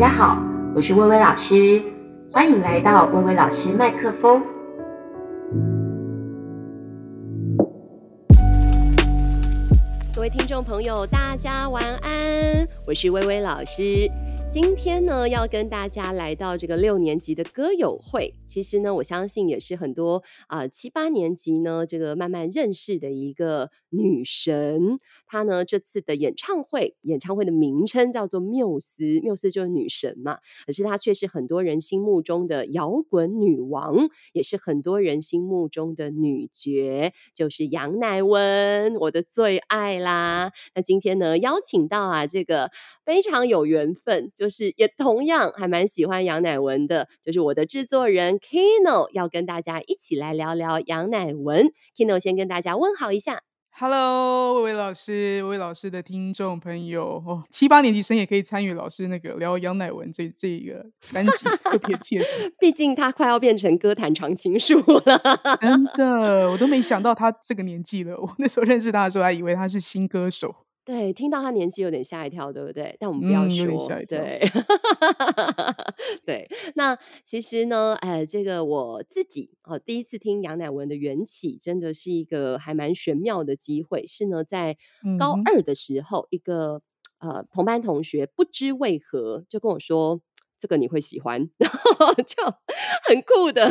大家好，我是薇薇老师，欢迎来到薇薇老师麦克风。各位听众朋友，大家晚安，我是薇薇老师。今天呢，要跟大家来到这个六年级的歌友会。其实呢，我相信也是很多啊、七八年级呢，这个慢慢认识的一个女神。她呢，这次的演唱会，演唱会的名称叫做缪斯，缪斯就是女神嘛。可是她却是很多人心目中的摇滚女王，也是很多人心目中的女绝，就是杨乃文，我的最爱啦。那今天呢，邀请到啊，这个非常有缘分。就是也同样还蛮喜欢杨乃文的，就是我的制作人 Kino 要跟大家一起来聊聊杨乃文。Kino 先跟大家问好一下，Hello，薇薇老师，薇薇老师的听众朋友哦，七八年级生也可以参与老师那个聊杨乃文这这个单集，特别切实。毕竟他快要变成歌坛常青树了，真的，我都没想到他这个年纪了。我那时候认识他的时候，还以为他是新歌手。对，听到他年纪有点吓一跳，对不对？但我们不要说。对，对。那其实呢，呃，这个我自己哦，第一次听杨乃文的缘起，真的是一个还蛮玄妙的机会。是呢，在高二的时候，嗯、一个呃同班同学不知为何就跟我说。这个你会喜欢，然后就很酷的，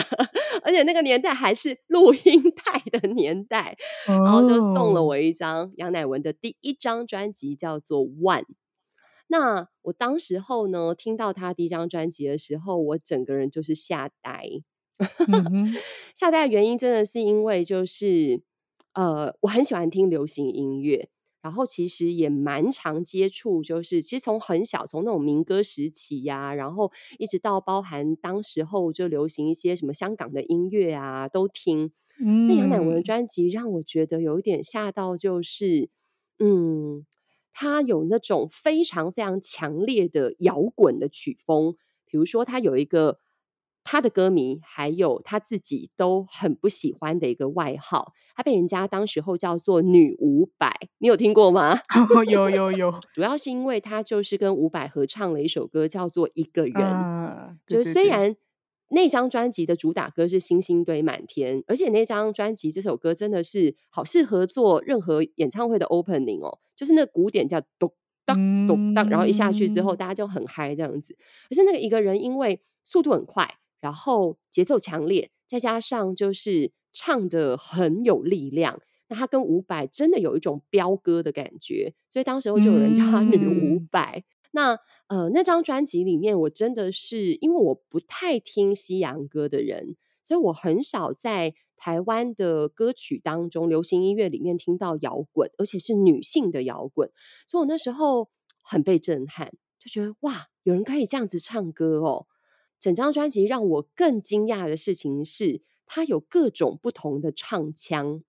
而且那个年代还是录音带的年代，然后就送了我一张杨乃文的第一张专辑，叫做《One》。那我当时候呢，听到他第一张专辑的时候，我整个人就是吓呆。吓呆的原因真的是因为就是呃，我很喜欢听流行音乐。然后其实也蛮常接触，就是其实从很小，从那种民歌时期呀、啊，然后一直到包含当时候就流行一些什么香港的音乐啊，都听。嗯，那杨乃文的专辑让我觉得有一点吓到，就是嗯，他有那种非常非常强烈的摇滚的曲风，比如说他有一个。他的歌迷还有他自己都很不喜欢的一个外号，他被人家当时候叫做“女伍佰”，你有听过吗？有有有，主要是因为他就是跟伍佰合唱了一首歌，叫做《一个人》。啊、对对对，就是虽然那张专辑的主打歌是《星星堆满天》，而且那张专辑这首歌真的是好适合做任何演唱会的 opening 哦，就是那个鼓点叫咚当咚当，然后一下去之后大家就很嗨这样子。可是那个一个人因为速度很快。然后节奏强烈，再加上就是唱得很有力量，那他跟伍佰真的有一种飙歌的感觉，所以当时候就有人叫他女伍佰。嗯、那呃，那张专辑里面，我真的是因为我不太听西洋歌的人，所以我很少在台湾的歌曲当中，流行音乐里面听到摇滚，而且是女性的摇滚，所以我那时候很被震撼，就觉得哇，有人可以这样子唱歌哦。整张专辑让我更惊讶的事情是，它有各种不同的唱腔。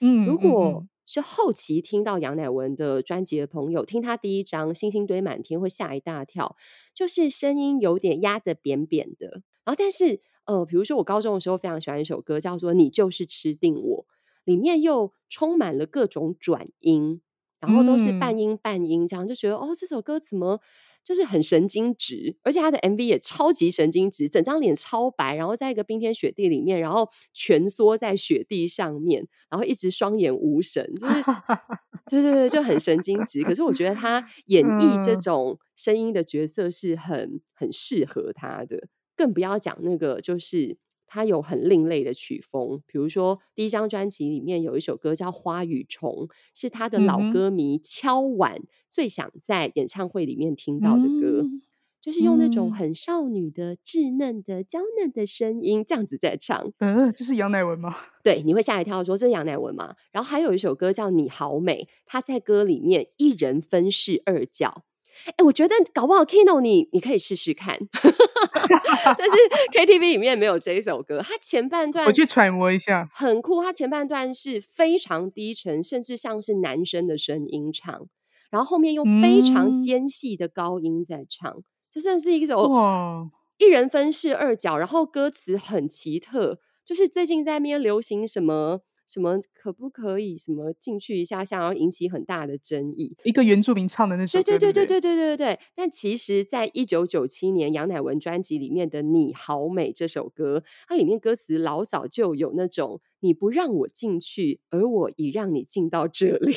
嗯，如果是后期听到杨乃文的专辑的朋友，听他第一张《星星堆满天》会吓一大跳，就是声音有点压得扁扁的。然后，但是呃，比如说我高中的时候非常喜欢一首歌，叫做《你就是吃定我》，里面又充满了各种转音，然后都是半音半音，这样就觉得哦，这首歌怎么？就是很神经质，而且他的 MV 也超级神经质，整张脸超白，然后在一个冰天雪地里面，然后蜷缩在雪地上面，然后一直双眼无神，就是，对对对，就很神经质。可是我觉得他 演绎这种声音的角色是很很适合他的，更不要讲那个就是。他有很另类的曲风，比如说第一张专辑里面有一首歌叫《花与虫》，是他的老歌迷敲碗最想在演唱会里面听到的歌，嗯、就是用那种很少女的稚嫩的娇嫩的声音这样子在唱。嗯，这是杨乃文吗？对，你会吓一跳，说这是杨乃文吗？然后还有一首歌叫《你好美》，他在歌里面一人分饰二角。哎，我觉得搞不好 Kino 你你可以试试看，但是 KTV 里面没有这一首歌。它前半段我去揣摩一下，很酷。它前半段是非常低沉，甚至像是男生的声音唱，然后后面用非常尖细的高音在唱，嗯、这算是一首哇，一人分饰二角。然后歌词很奇特，就是最近在那边流行什么什么可不可以什么进去一下下，然后引起很大的争议。一个原住民唱的那首歌，对对对对对对对对对。但其实，在一九九七年杨乃文专辑里面的《你好美》这首歌，它里面歌词老早就有那种“你不让我进去，而我已让你进到这里”，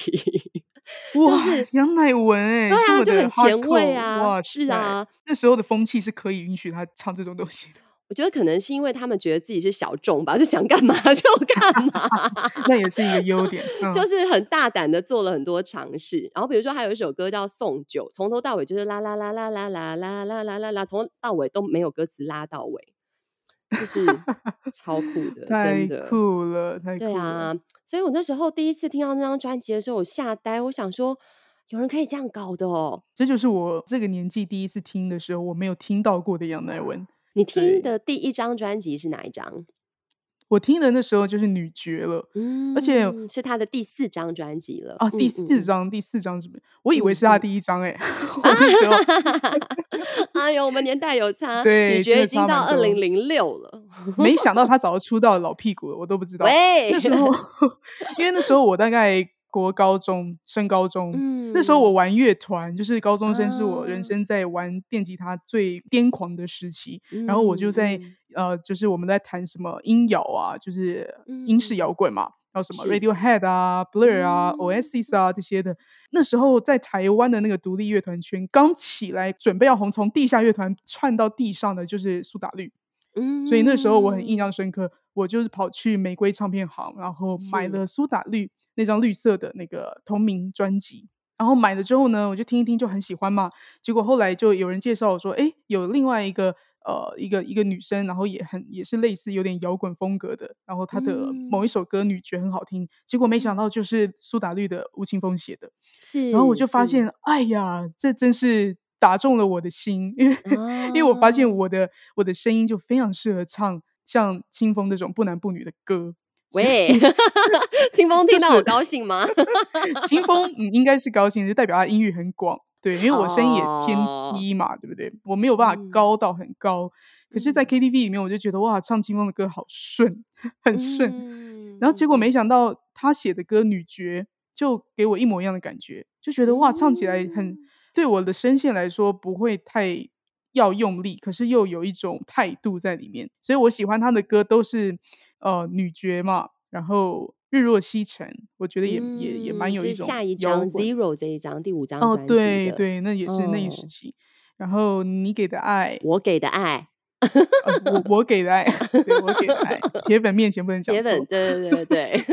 哇，就是杨乃文哎，对啊，就很前卫啊，哇，是啊，那时候的风气是可以允许他唱这种东西的。我觉得可能是因为他们觉得自己是小众吧，就想干嘛就干嘛，那也是一个优点，嗯、就是很大胆的做了很多尝试。然后比如说还有一首歌叫《送酒》，从头到尾就是啦啦啦啦啦啦啦啦啦啦啦，从头到尾都没有歌词拉到尾，就是 超酷的，真的太酷了，太酷了。对啊，所以我那时候第一次听到那张专辑的时候，我吓呆，我想说有人可以这样搞的哦。这就是我这个年纪第一次听的时候，我没有听到过的杨乃文。你听的第一张专辑是哪一张？我听的那时候就是女爵了，嗯，而且是她的第四张专辑了啊，第四张，第四张是不是？我以为是她第一张哎，那时候，哎呦，我们年代有差，对，女爵已经到二零零六了，没想到他早就出道老屁股了，我都不知道。喂，那时候，因为那时候我大概。国高中升高中，嗯，那时候我玩乐团，就是高中生是我人生在玩电吉他最癫狂的时期。嗯、然后我就在、嗯、呃，就是我们在弹什么音摇啊，就是英式摇滚嘛，嗯、然后什么 Radiohead 啊、Blur 啊、嗯、Oasis 啊这些的。那时候在台湾的那个独立乐团圈刚起来，准备要红，从地下乐团窜到地上的就是苏打绿。嗯，所以那时候我很印象深刻，我就是跑去玫瑰唱片行，然后买了苏打绿。那张绿色的那个同名专辑，然后买了之后呢，我就听一听就很喜欢嘛。结果后来就有人介绍我说，哎，有另外一个呃一个一个女生，然后也很也是类似有点摇滚风格的，然后她的某一首歌女爵很好听。嗯、结果没想到就是苏打绿的吴青峰写的，是。然后我就发现，哎呀，这真是打中了我的心，因为、啊、因为我发现我的我的声音就非常适合唱像清风这种不男不女的歌。喂，清风听到我高兴吗？清风嗯，应该是高兴，就代表他音域很广。对，因为我声音也偏低嘛，oh. 对不对？我没有办法高到很高。嗯、可是，在 KTV 里面，我就觉得哇，唱清风的歌好顺，很顺。嗯、然后结果没想到他写的歌《女爵》就给我一模一样的感觉，就觉得哇，唱起来很、嗯、对我的声线来说不会太要用力，可是又有一种态度在里面。所以我喜欢他的歌都是。呃，女爵嘛，然后日落西沉，我觉得也、嗯、也也蛮有一种。下一张 Zero 这一张第五张哦，对对，那也是、哦、那一时期。然后你给的爱，我给的爱，呃、我我给的爱，对我给的爱，铁粉面前不能讲错。铁粉，对对对对。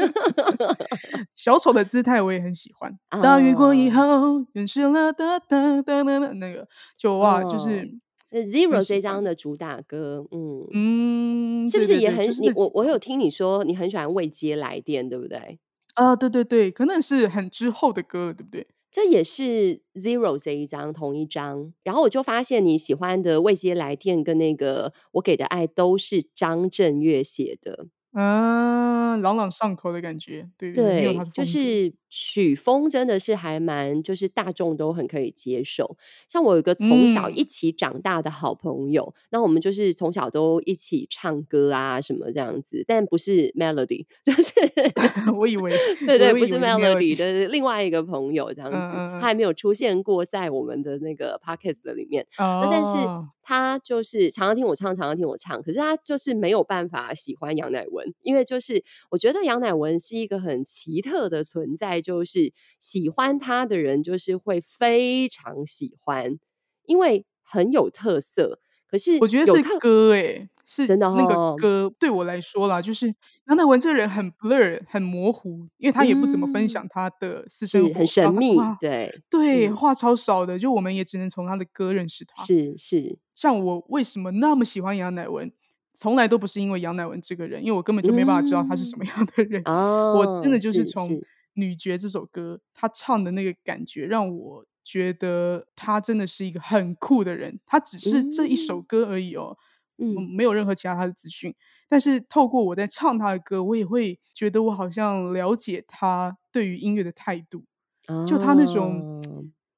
小丑的姿态我也很喜欢。哦、大雨过以后，认识了哒哒哒哒那个，就哇，哦、就是。Zero 这张的主打歌，嗯嗯，是不是也很你我我有听你说你很喜欢未接来电，对不对？啊，对对对，可能是很之后的歌，对不对？这也是 Zero 这一张同一张，然后我就发现你喜欢的未接来电跟那个我给的爱都是张震岳写的。嗯，朗朗上口的感觉，对对，就是曲风真的是还蛮，就是大众都很可以接受。像我有一个从小一起长大的好朋友，那、嗯、我们就是从小都一起唱歌啊什么这样子，但不是 Melody，就是 我以为对对，不是 Melody 的另外一个朋友这样子，嗯、他还没有出现过在我们的那个 Podcast 的里面。哦、那但是他就是常常听我唱，常常听我唱，可是他就是没有办法喜欢杨乃文。因为就是我觉得杨乃文是一个很奇特的存在，就是喜欢他的人就是会非常喜欢，因为很有特色。可是我觉得是歌诶，是真的那个歌对我来说啦，就是杨乃文这个人很 blur 很模糊，因为他也不怎么分享他的私生活，很神秘。对对，话超少的，就我们也只能从他的歌认识他。是是，像我为什么那么喜欢杨乃文？从来都不是因为杨乃文这个人，因为我根本就没办法知道他是什么样的人。嗯、我真的就是从《女爵》这首歌，他唱的那个感觉，让我觉得他真的是一个很酷的人。他只是这一首歌而已哦，嗯，嗯，没有任何其他他的资讯。但是透过我在唱他的歌，我也会觉得我好像了解他对于音乐的态度，嗯、就他那种。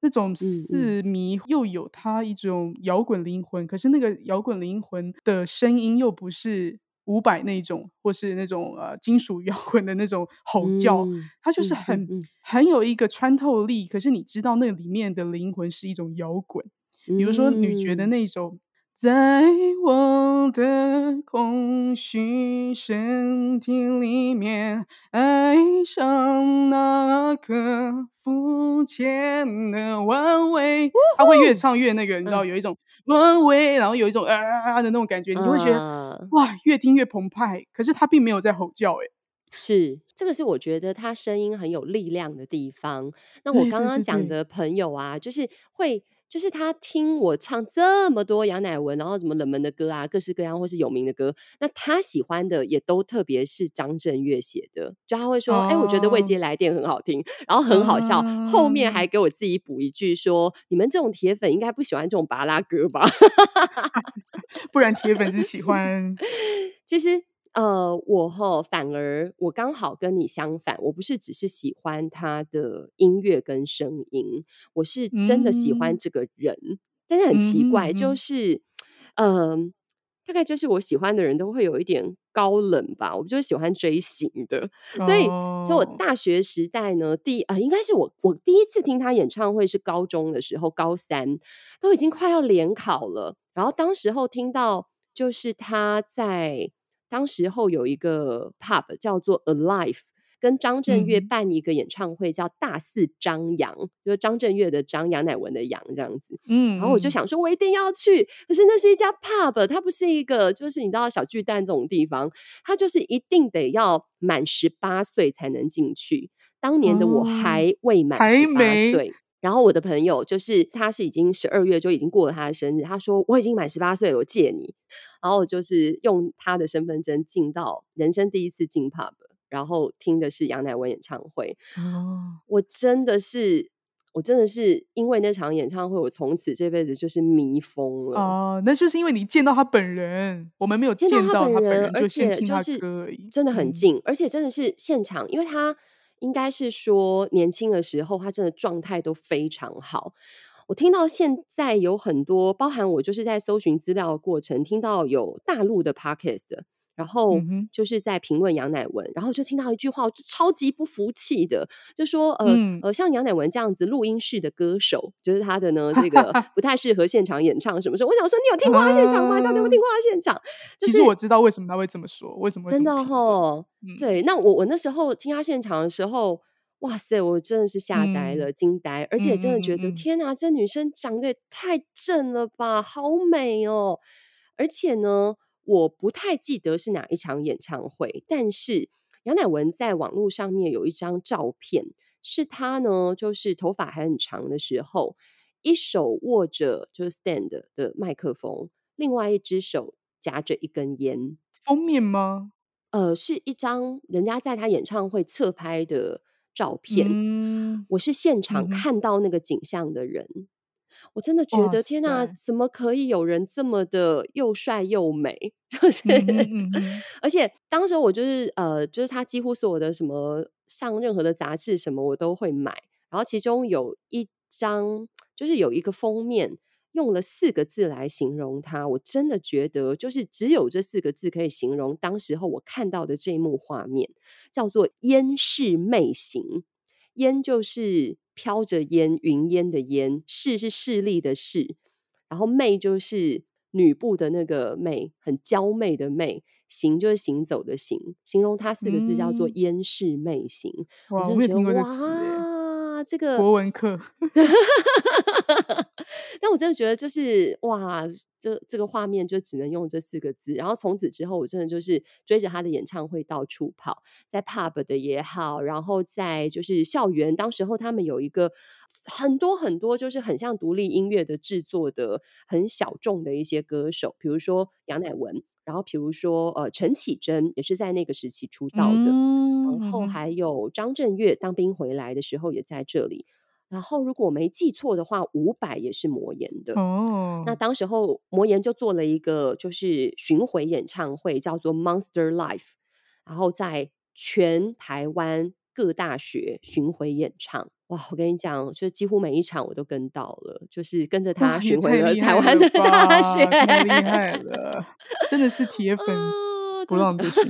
那种似迷，又有他一种摇滚灵魂，可是那个摇滚灵魂的声音又不是伍佰那种，或是那种呃金属摇滚的那种吼叫，嗯、它就是很、很有一个穿透力。可是你知道那里面的灵魂是一种摇滚，比如说女爵的那首。嗯在我的空虚身体里面，爱上那个肤浅的弯位。他会越唱越那个，你知道，有一种弯位，然后有一种啊啊啊的那种感觉，你就会觉得哇，越听越澎湃。可是他并没有在吼叫，哎，是这个是我觉得他声音很有力量的地方。那我刚刚讲的朋友啊，就是会。就是他听我唱这么多杨乃文，然后什么冷门的歌啊，各式各样或是有名的歌，那他喜欢的也都特别是张震岳写的，就他会说，哎、oh. 欸，我觉得未接来电很好听，然后很好笑，oh. 后面还给我自己补一句说，你们这种铁粉应该不喜欢这种巴拉歌吧？不然铁粉是喜欢，其实。呃，我哈，反而我刚好跟你相反，我不是只是喜欢他的音乐跟声音，我是真的喜欢这个人。嗯、但是很奇怪，嗯、就是，嗯、呃，大概就是我喜欢的人都会有一点高冷吧，我就是喜欢追星的，所以，哦、所以我大学时代呢，第啊、呃，应该是我我第一次听他演唱会是高中的时候，高三都已经快要联考了，然后当时候听到就是他在。当时候有一个 pub 叫做 Alive，跟张震岳办一个演唱会，叫大肆张扬，嗯、就是张震岳的张杨乃文的杨这样子。嗯，然后我就想说，我一定要去。可是那是一家 pub，它不是一个，就是你知道小巨蛋这种地方，它就是一定得要满十八岁才能进去。当年的我还未满十八岁。然后我的朋友就是，他是已经十二月就已经过了他的生日，他说我已经满十八岁了，我借你。然后就是用他的身份证进到人生第一次进 pub，然后听的是杨乃文演唱会。哦，我真的是，我真的是因为那场演唱会，我从此这辈子就是迷疯了。哦，那就是因为你见到他本人，我们没有见到他本人，而且就是真的很近，嗯、而且真的是现场，因为他。应该是说，年轻的时候他真的状态都非常好。我听到现在有很多，包含我就是在搜寻资料的过程，听到有大陆的 podcast。然后就是在评论杨乃文，嗯、然后就听到一句话，我就超级不服气的，就说呃、嗯、呃，像杨乃文这样子录音室的歌手，就是他的呢，这个 不太适合现场演唱什么什么。我想说，你有听过他现场吗？到底有没有听过他现场？就是、其实我知道为什么他会这么说，为什么真的哦？嗯、对，那我我那时候听他现场的时候，哇塞，我真的是吓呆了，惊、嗯、呆，而且真的觉得、嗯、天哪，这女生长得也太正了吧，好美哦，而且呢。我不太记得是哪一场演唱会，但是杨乃文在网络上面有一张照片，是他呢，就是头发还很长的时候，一手握着就是 stand 的麦克风，另外一只手夹着一根烟。封面吗？呃，是一张人家在他演唱会侧拍的照片。嗯，我是现场看到那个景象的人。嗯我真的觉得天哪，怎么可以有人这么的又帅又美？就是，嗯嗯、而且当时我就是呃，就是他几乎所有的什么上任何的杂志什么我都会买。然后其中有一张，就是有一个封面用了四个字来形容他，我真的觉得就是只有这四个字可以形容当时候我看到的这一幕画面，叫做“烟视媚行”。烟就是。飘着烟，云烟的烟，势是势力的势，然后媚就是女部的那个媚，很娇媚的媚，行就是行走的行，形容它四个字叫做烟势媚行。嗯、我真的觉得哇。这个国文课，但我真的觉得就是哇，这这个画面就只能用这四个字。然后从此之后，我真的就是追着他的演唱会到处跑，在 pub 的也好，然后在就是校园，当时候他们有一个很多很多就是很像独立音乐的制作的很小众的一些歌手，比如说杨乃文。然后，比如说，呃，陈绮贞也是在那个时期出道的。嗯、然后还有张震岳当兵回来的时候也在这里。然后，如果我没记错的话，五百也是魔岩的。哦，那当时候魔岩就做了一个就是巡回演唱会，叫做 Monster Life，然后在全台湾各大学巡回演唱。哇，我跟你讲，就几乎每一场我都跟到了，就是跟着他巡回了台湾的大学，太厉害了，真的是铁粉。不浪不行，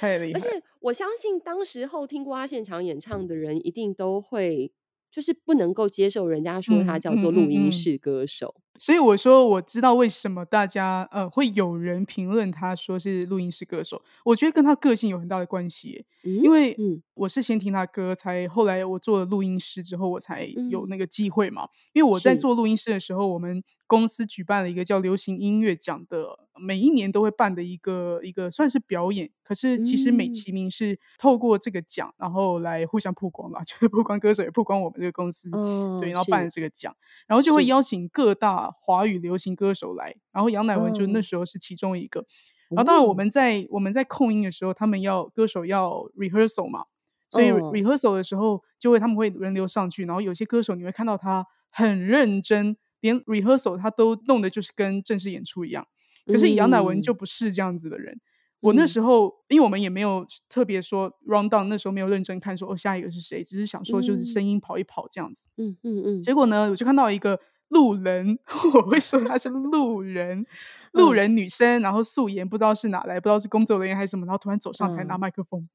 太厉害。而且我相信，当时候听过他现场演唱的人，一定都会就是不能够接受人家说他叫做录音室歌手。所以我说，我知道为什么大家呃会有人评论他说是录音室歌手。我觉得跟他个性有很大的关系，嗯、因为我是先听他歌，才后来我做了录音师之后，我才有那个机会嘛。嗯、因为我在做录音师的时候，我们公司举办了一个叫流行音乐奖的，每一年都会办的一个一个算是表演。可是其实美其名是透过这个奖，然后来互相曝光嘛，就是曝光歌手，也曝光我们这个公司，哦、对，然后办了这个奖，然后就会邀请各大。华语流行歌手来，然后杨乃文就那时候是其中一个。哦、然后当然我们在我们在控音的时候，他们要歌手要 rehearsal 嘛，所以 rehearsal 的时候就会他们会轮流上去。然后有些歌手你会看到他很认真，连 rehearsal 他都弄的就是跟正式演出一样。可是杨乃文就不是这样子的人。嗯、我那时候因为我们也没有特别说 round down，那时候没有认真看说哦下一个是谁，只是想说就是声音跑一跑这样子。嗯嗯嗯。结果呢，我就看到一个。路人，我会说她是路人，路人女生，然后素颜，不知道是哪来，不知道是工作人员还是什么，然后突然走上台拿麦克风，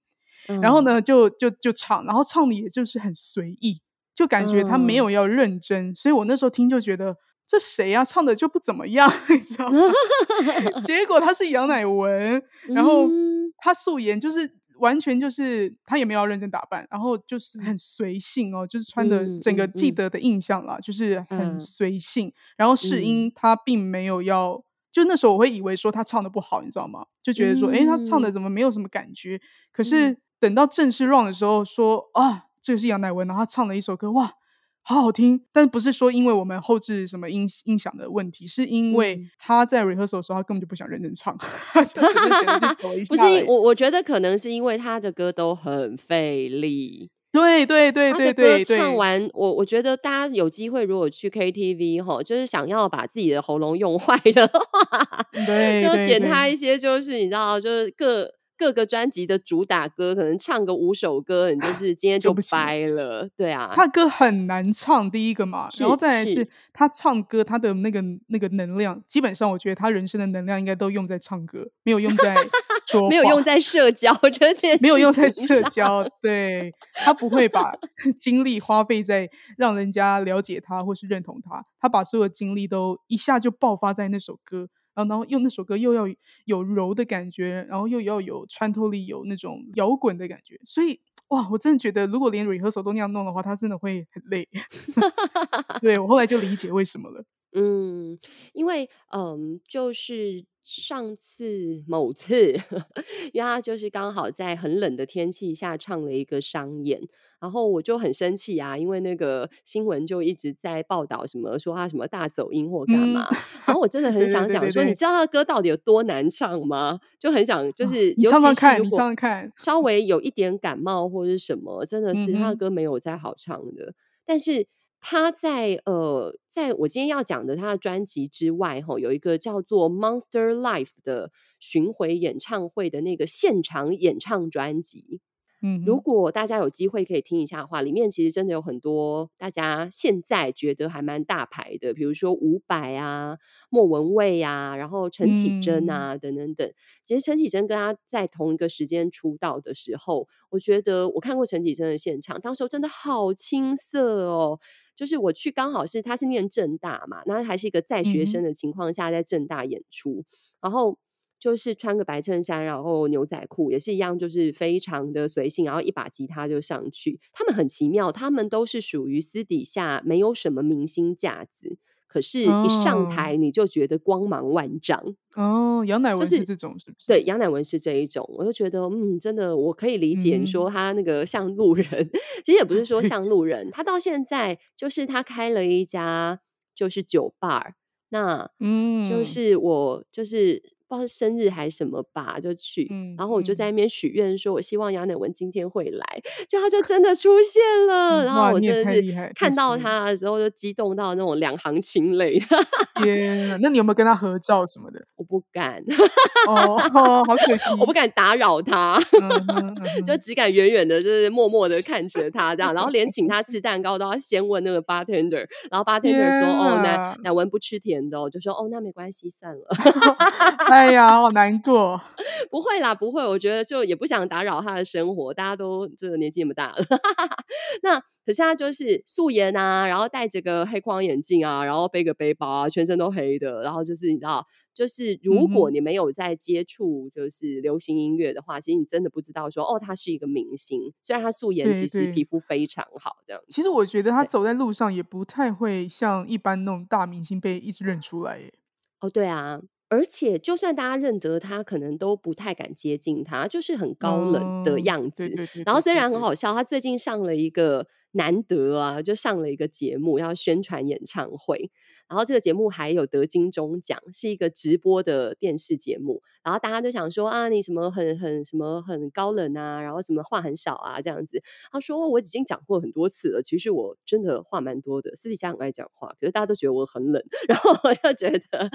嗯、然后呢就就就唱，然后唱的也就是很随意，就感觉她没有要认真，嗯、所以我那时候听就觉得这谁呀、啊，唱的就不怎么样，你知道吗？结果她是杨乃文，然后她素颜就是。完全就是他也没有要认真打扮，然后就是很随性哦，就是穿的整个记得的印象啦，嗯嗯、就是很随性。嗯、然后试音他并没有要，嗯、就那时候我会以为说他唱的不好，你知道吗？就觉得说，哎、嗯，他唱的怎么没有什么感觉？可是等到正式 run 的时候说，说啊，这个是杨乃文，然后他唱了一首歌，哇！好好听，但不是说因为我们后置什么音音响的问题，是因为他在 rehearsal 的时候，他根本就不想认真唱。不是，我我觉得可能是因为他的歌都很费力。对对对对对，唱完我我觉得大家有机会如果去 KTV 哈，就是想要把自己的喉咙用坏的话，对，就点他一些，就是你知道，就是各。各个专辑的主打歌，可能唱个五首歌，你就是今天就掰了。对啊，他歌很难唱，第一个嘛，然后再来是他唱歌，他的那个那个能量，基本上我觉得他人生的能量应该都用在唱歌，没有用在说，没有用在社交这些，没有用在社交。对，他不会把 精力花费在让人家了解他或是认同他，他把所有的精力都一下就爆发在那首歌。然后，然后用那首歌又要有柔的感觉，然后又要有穿透力，有那种摇滚的感觉。所以，哇，我真的觉得，如果连瑞和手都那样弄的话，他真的会很累。对，我后来就理解为什么了。嗯，因为嗯，就是。上次某次，因为他就是刚好在很冷的天气下唱了一个商演，然后我就很生气啊，因为那个新闻就一直在报道什么说他什么大走音或干嘛，嗯、然后我真的很想讲说，你知道他的歌到底有多难唱吗？就很想就是，你唱唱看，你唱唱看，稍微有一点感冒或者是什么，真的是他的歌没有再好唱的，嗯、但是。他在呃，在我今天要讲的他的专辑之外，哈，有一个叫做《Monster Life》的巡回演唱会的那个现场演唱专辑。嗯，如果大家有机会可以听一下的话，里面其实真的有很多大家现在觉得还蛮大牌的，比如说伍佰啊、莫文蔚啊，然后陈绮贞啊、嗯、等等等。其实陈绮贞跟他在同一个时间出道的时候，我觉得我看过陈绮贞的现场，当时真的好青涩哦。就是我去刚好是他是念正大嘛，那还是一个在学生的情况下在正大演出，嗯、然后。就是穿个白衬衫，然后牛仔裤也是一样，就是非常的随性，然后一把吉他就上去。他们很奇妙，他们都是属于私底下没有什么明星架子，可是一上台你就觉得光芒万丈。哦，杨乃文是这种是不是？对，杨乃文是这一种，我就觉得嗯，真的我可以理解你说他那个像路人，嗯、其实也不是 说像路人，他到现在就是他开了一家就是酒吧，那嗯，就是我就是。不知道是生日还是什么吧，就去，嗯、然后我就在那边许愿，说我希望杨乃文今天会来，就他就真的出现了，嗯、然后我真的是看到他的时候就激动到那种两行清泪。天，那你有没有跟他合照什么的？我不敢，哦，好可惜，我不敢打扰他，就只敢远远的，就是默默的看着他这样，然后连请他吃蛋糕都要先问那个 bartender，然后 bartender 说.哦，乃乃文不吃甜的，我就说哦，那没关系，算了。哎呀，好难过。不会啦，不会。我觉得就也不想打扰他的生活，大家都这个年纪那么大了。那。可是他就是素颜啊，然后戴着个黑框眼镜啊，然后背个背包啊，全身都黑的，然后就是你知道，就是如果你没有在接触就是流行音乐的话，嗯、其实你真的不知道说哦，他是一个明星。虽然他素颜，其实皮肤非常好，这样。其实我觉得他走在路上也不太会像一般那种大明星被一直认出来耶。哦，对啊。而且，就算大家认得他，可能都不太敢接近他，就是很高冷的样子。然后虽然很好笑，他最近上了一个难得啊，就上了一个节目，要宣传演唱会。然后这个节目还有得金钟奖，是一个直播的电视节目。然后大家都想说啊，你什么很很什么很高冷啊，然后什么话很少啊这样子。他说我已经讲过很多次了，其实我真的话蛮多的，私底下很爱讲话，可是大家都觉得我很冷。然后我就觉得，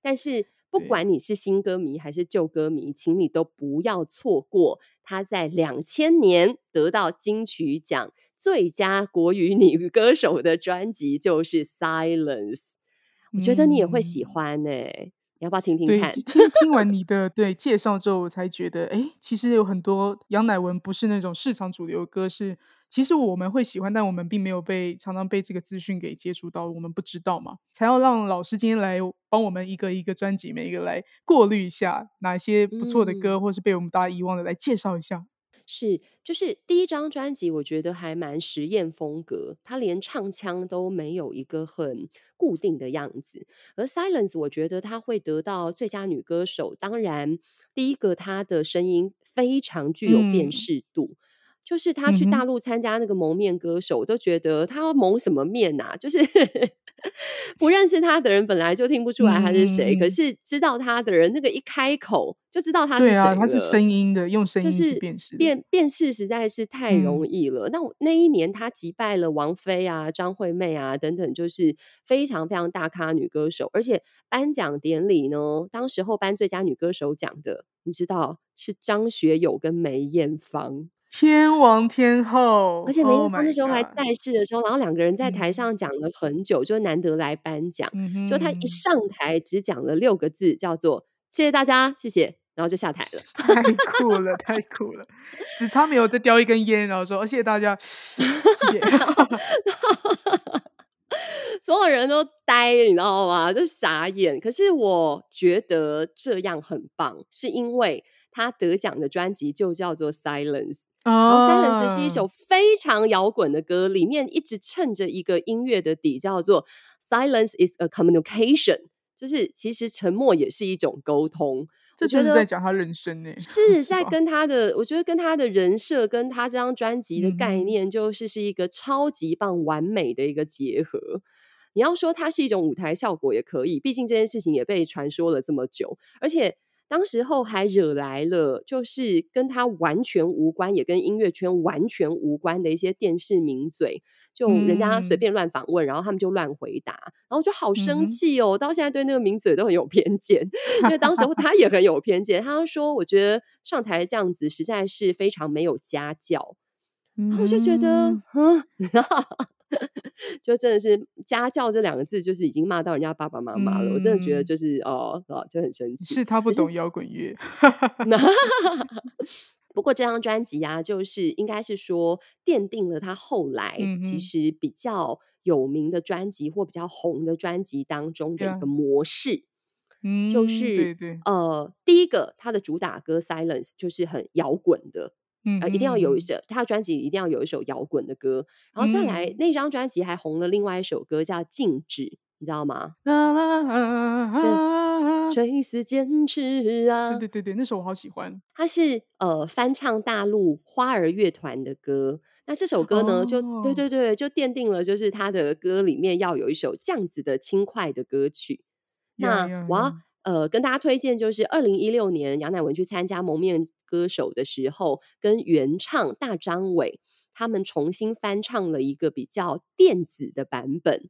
但是不管你是新歌迷还是旧歌迷，请你都不要错过他在两千年得到金曲奖。最佳国语女歌手的专辑就是 Silence，我觉得你也会喜欢呢、欸。嗯、你要不要听听看？听听完你 的对介绍之后，我才觉得，哎，其实有很多杨乃文不是那种市场主流歌，是其实我们会喜欢，但我们并没有被常常被这个资讯给接触到，我们不知道嘛，才要让老师今天来帮我们一个一个专辑，每一个来过滤一下哪些不错的歌，嗯、或是被我们大家遗忘的，来介绍一下。是，就是第一张专辑，我觉得还蛮实验风格，他连唱腔都没有一个很固定的样子。而 Silence，我觉得他会得到最佳女歌手，当然第一个她的声音非常具有辨识度。嗯就是他去大陆参加那个蒙面歌手，我都觉得他要蒙什么面呐、啊？就是 不认识他的人本来就听不出来他是谁，可是知道他的人，那个一开口就知道他是谁。对啊，他是声音的，用声音去辨识，辨辨识实在是太容易了。那那一年他击败了王菲啊、张惠妹啊等等，就是非常非常大咖女歌手。而且颁奖典礼呢，当时候颁最佳女歌手奖的，你知道是张学友跟梅艳芳。天王天后，而且梅艳芳那时候还在世的时候，oh、然后两个人在台上讲了很久，嗯、就难得来颁奖。就他一上台只讲了六个字，叫做“谢谢大家，谢谢”，然后就下台了。太酷了，太酷了！只差没有再叼一根烟，然后说“谢谢大家，谢谢 ”。所有人都呆，你知道吗？就傻眼。可是我觉得这样很棒，是因为他得奖的专辑就叫做《Silence》。哦，Silence 是一首非常摇滚的歌，里面一直衬着一个音乐的底，叫做 Silence is a communication，就是其实沉默也是一种沟通。这就是在讲他人生呢，是在跟他的，我觉得跟他的人设，跟他这张专辑的概念，就是是一个超级棒、完美的一个结合。嗯、你要说它是一种舞台效果也可以，毕竟这件事情也被传说了这么久，而且。当时候还惹来了，就是跟他完全无关，也跟音乐圈完全无关的一些电视名嘴，就人家随便乱访问，嗯、然后他们就乱回答，然后就好生气哦。嗯、到现在对那个名嘴都很有偏见，因为当时候他也很有偏见。他说：“我觉得上台这样子实在是非常没有家教。嗯”然后我就觉得，嗯。就真的是家教这两个字，就是已经骂到人家爸爸妈妈了。嗯、我真的觉得就是哦哦，就很生气。是他不懂摇滚乐。不过这张专辑啊，就是应该是说奠定了他后来其实比较有名的专辑或比较红的专辑当中的一个模式。嗯，就是对对呃，第一个他的主打歌《Silence》就是很摇滚的。嗯、呃，一定要有一首他的专辑，一定要有一首摇滚的歌，然后再来、嗯、那张专辑还红了另外一首歌叫《静止》，你知道吗？垂死坚持啊！对对对对，那首我好喜欢。它是呃翻唱大陆花儿乐团的歌，那这首歌呢，哦、就对对对，就奠定了就是他的歌里面要有一首这样子的轻快的歌曲。那我要呃跟大家推荐，就是二零一六年杨乃文去参加蒙面歌手的时候，跟原唱大张伟他们重新翻唱了一个比较电子的版本，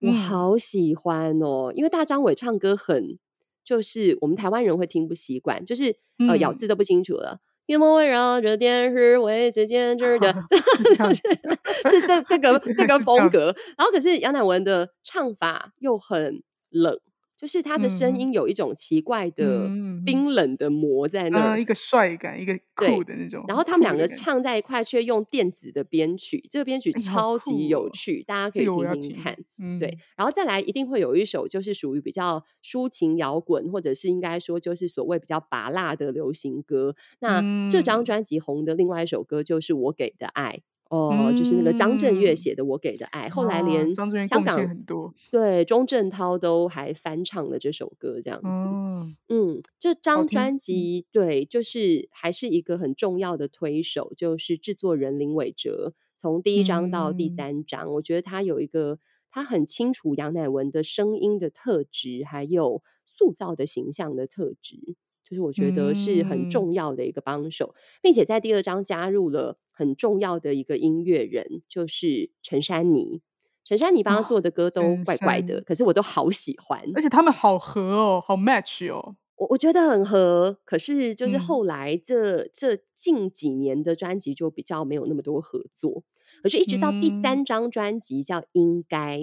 我好喜欢哦！因为大张伟唱歌很，就是我们台湾人会听不习惯，就是呃咬字都不清楚了。夜幕围绕着电视，为最坚 持的，是这这个这个 风格。然后可是杨乃文的唱法又很冷。就是他的声音有一种奇怪的冰冷的膜在那，一个帅感，一个酷的那种。然后他们两个唱在一块，却用电子的编曲，这个编曲超级有趣，大家可以听听看。嗯、对，然后再来一定会有一首就是属于比较抒情摇滚，或者是应该说就是所谓比较拔辣的流行歌。那这张专辑红的另外一首歌就是《我给的爱》。哦，嗯、就是那个张震岳写的《我给的爱》，后来连香港很多对钟镇涛都还翻唱了这首歌，这样子。嗯，嗯，这张专辑对，就是还是一个很重要的推手，就是制作人林伟哲。从第一章到第三章，嗯、我觉得他有一个他很清楚杨乃文的声音的特质，还有塑造的形象的特质。就是我觉得是很重要的一个帮手，嗯、并且在第二章加入了很重要的一个音乐人，就是陈珊妮。陈珊妮帮他做的歌都怪怪的，可是我都好喜欢，而且他们好合哦，好 match 哦。我我觉得很合，可是就是后来这、嗯、这近几年的专辑就比较没有那么多合作，可是一直到第三张专辑叫《应该》，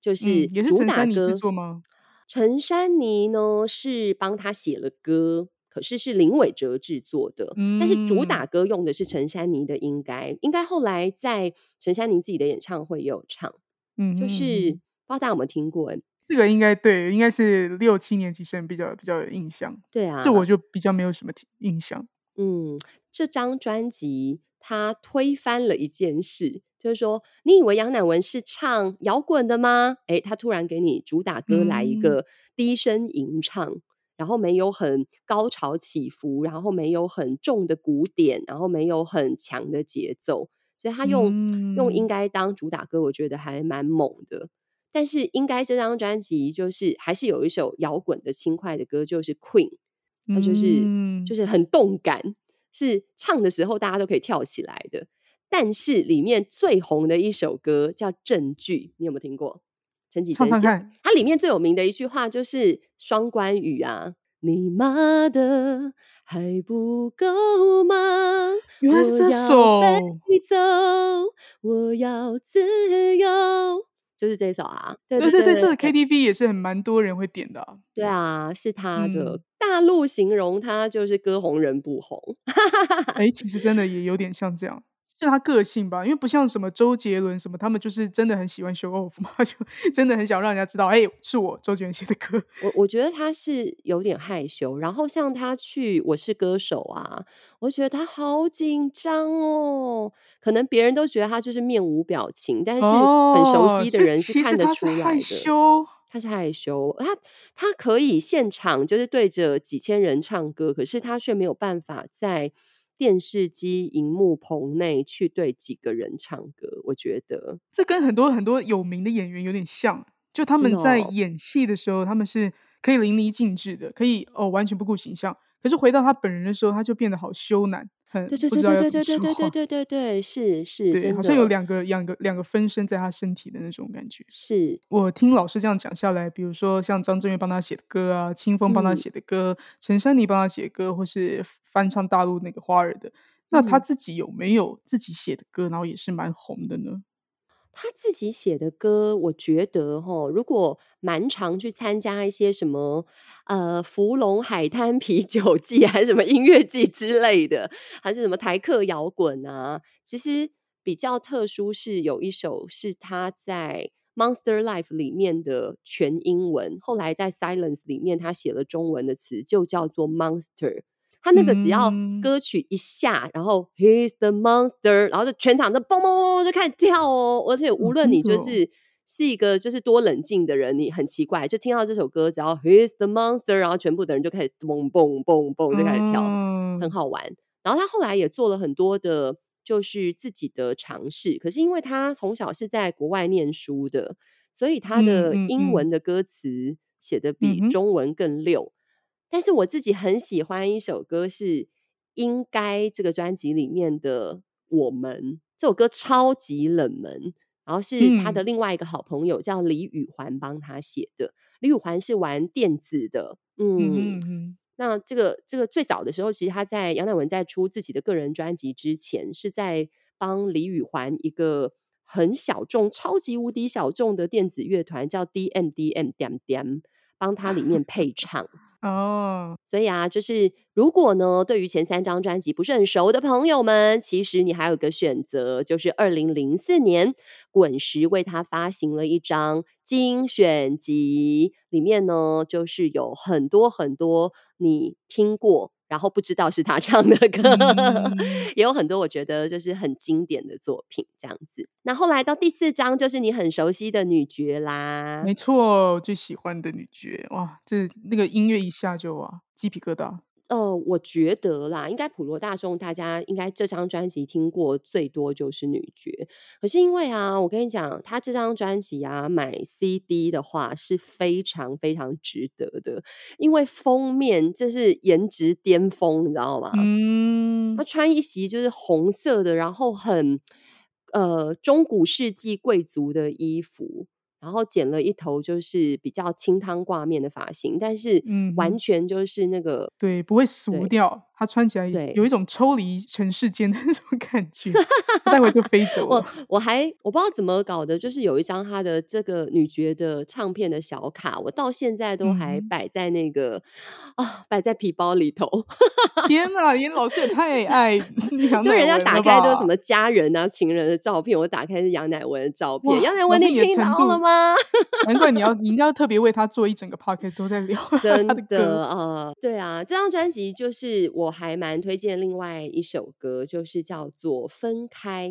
就是主打歌。嗯、也是陈珊妮制作吗？陈珊妮呢是帮他写了歌，可是是林伟哲制作的。嗯、但是主打歌用的是陈珊妮的《应该》，应该后来在陈珊妮自己的演唱会也有唱。嗯，就是不知道大家有没有听过？哎，这个应该对，应该是六七年级生比较比较有印象。对啊，这我就比较没有什么印象。嗯，这张专辑他推翻了一件事。就是说，你以为杨乃文是唱摇滚的吗？诶，他突然给你主打歌来一个低声吟唱，嗯、然后没有很高潮起伏，然后没有很重的鼓点，然后没有很强的节奏，所以他用、嗯、用应该当主打歌，我觉得还蛮猛的。但是应该这张专辑就是还是有一首摇滚的轻快的歌，就是 Queen，它就是、嗯、就是很动感，是唱的时候大家都可以跳起来的。但是里面最红的一首歌叫《证据》，你有没有听过？陈绮贞唱唱看。它里面最有名的一句话就是双关语啊，“你妈的还不够吗？”原来是这首。我要飞走，我要自由，就是这首啊。对对对，对对对，这个 KTV 也是很蛮多人会点的啊。对啊，是他的。嗯、大陆形容他就是歌红人不红。哎，其实真的也有点像这样。是他个性吧，因为不像什么周杰伦什么，他们就是真的很喜欢 show off 嘛，就真的很想让人家知道，哎，是我周杰伦写的歌。我我觉得他是有点害羞，然后像他去《我是歌手》啊，我觉得他好紧张哦。可能别人都觉得他就是面无表情，但是很熟悉的人是看得出来的。哦、害羞，他是害羞，他他可以现场就是对着几千人唱歌，可是他却没有办法在。电视机荧幕棚内去对几个人唱歌，我觉得这跟很多很多有名的演员有点像，就他们在演戏的时候，他们是可以淋漓尽致的，可以哦完全不顾形象，可是回到他本人的时候，他就变得好羞赧。很对对对对对对对对对对对，是是，对，好像有两个两个两个分身在他身体的那种感觉。是我听老师这样讲下来，比如说像张震岳帮他写的歌啊，清风帮他写的歌，陈珊妮帮他写的歌，或是翻唱大陆那个花儿的，那他自己有没有自己写的歌，然后也是蛮红的呢？他自己写的歌，我觉得哈，如果蛮常去参加一些什么呃福隆海滩啤酒季，还是什么音乐季之类的，还是什么台客摇滚啊，其实比较特殊是有一首是他在 Monster Life 里面的全英文，后来在 Silence 里面他写了中文的词，就叫做 Monster。他那个只要歌曲一下，嗯、然后 He's the monster，然后就全场就嘣嘣嘣就开始跳哦。而且无论你就是、嗯、是一个就是多冷静的人，你很奇怪，就听到这首歌，只要 He's the monster，然后全部的人就开始嘣嘣嘣嘣就开始跳，嗯、很好玩。然后他后来也做了很多的，就是自己的尝试。可是因为他从小是在国外念书的，所以他的英文的歌词写的比中文更溜。但是我自己很喜欢一首歌，是《应该》这个专辑里面的《我们》这首歌超级冷门，然后是他的另外一个好朋友叫李宇环帮他写的。李宇环是玩电子的，嗯，嗯嗯，那这个这个最早的时候，其实他在杨乃文在出自己的个人专辑之前，是在帮李宇环一个很小众、超级无敌小众的电子乐团叫 DMDM 点点。帮他里面配唱。哦，所以啊，就是如果呢，对于前三张专辑不是很熟的朋友们，其实你还有个选择，就是二零零四年滚石为他发行了一张精选集，里面呢就是有很多很多你听过。然后不知道是他 唱的歌，嗯、也有很多我觉得就是很经典的作品这样子。那后来到第四章就是你很熟悉的女爵啦，没错，最喜欢的女爵哇，这那个音乐一下就啊鸡皮疙瘩。呃，我觉得啦，应该普罗大众大家应该这张专辑听过最多就是女爵。可是因为啊，我跟你讲，他这张专辑啊，买 CD 的话是非常非常值得的，因为封面这是颜值巅峰，你知道吗？嗯，他穿一袭就是红色的，然后很呃中古世纪贵族的衣服。然后剪了一头就是比较清汤挂面的发型，但是完全就是那个、嗯、对，不会俗掉。他穿起来有一种抽离尘世间的那种感觉，待会就飞走了。我我还我不知道怎么搞的，就是有一张他的这个女爵的唱片的小卡，我到现在都还摆在那个啊、摆在皮包里头。天哪，严老师也太爱 就人家打开都是什么家人啊、情人的照片，我打开是杨乃文的照片。杨乃文，你听到了吗？难怪你要 你应该要特别为他做一整个 podcast 都在聊真的啊、呃，对啊，这张专辑就是我。我还蛮推荐另外一首歌，就是叫做《分开》，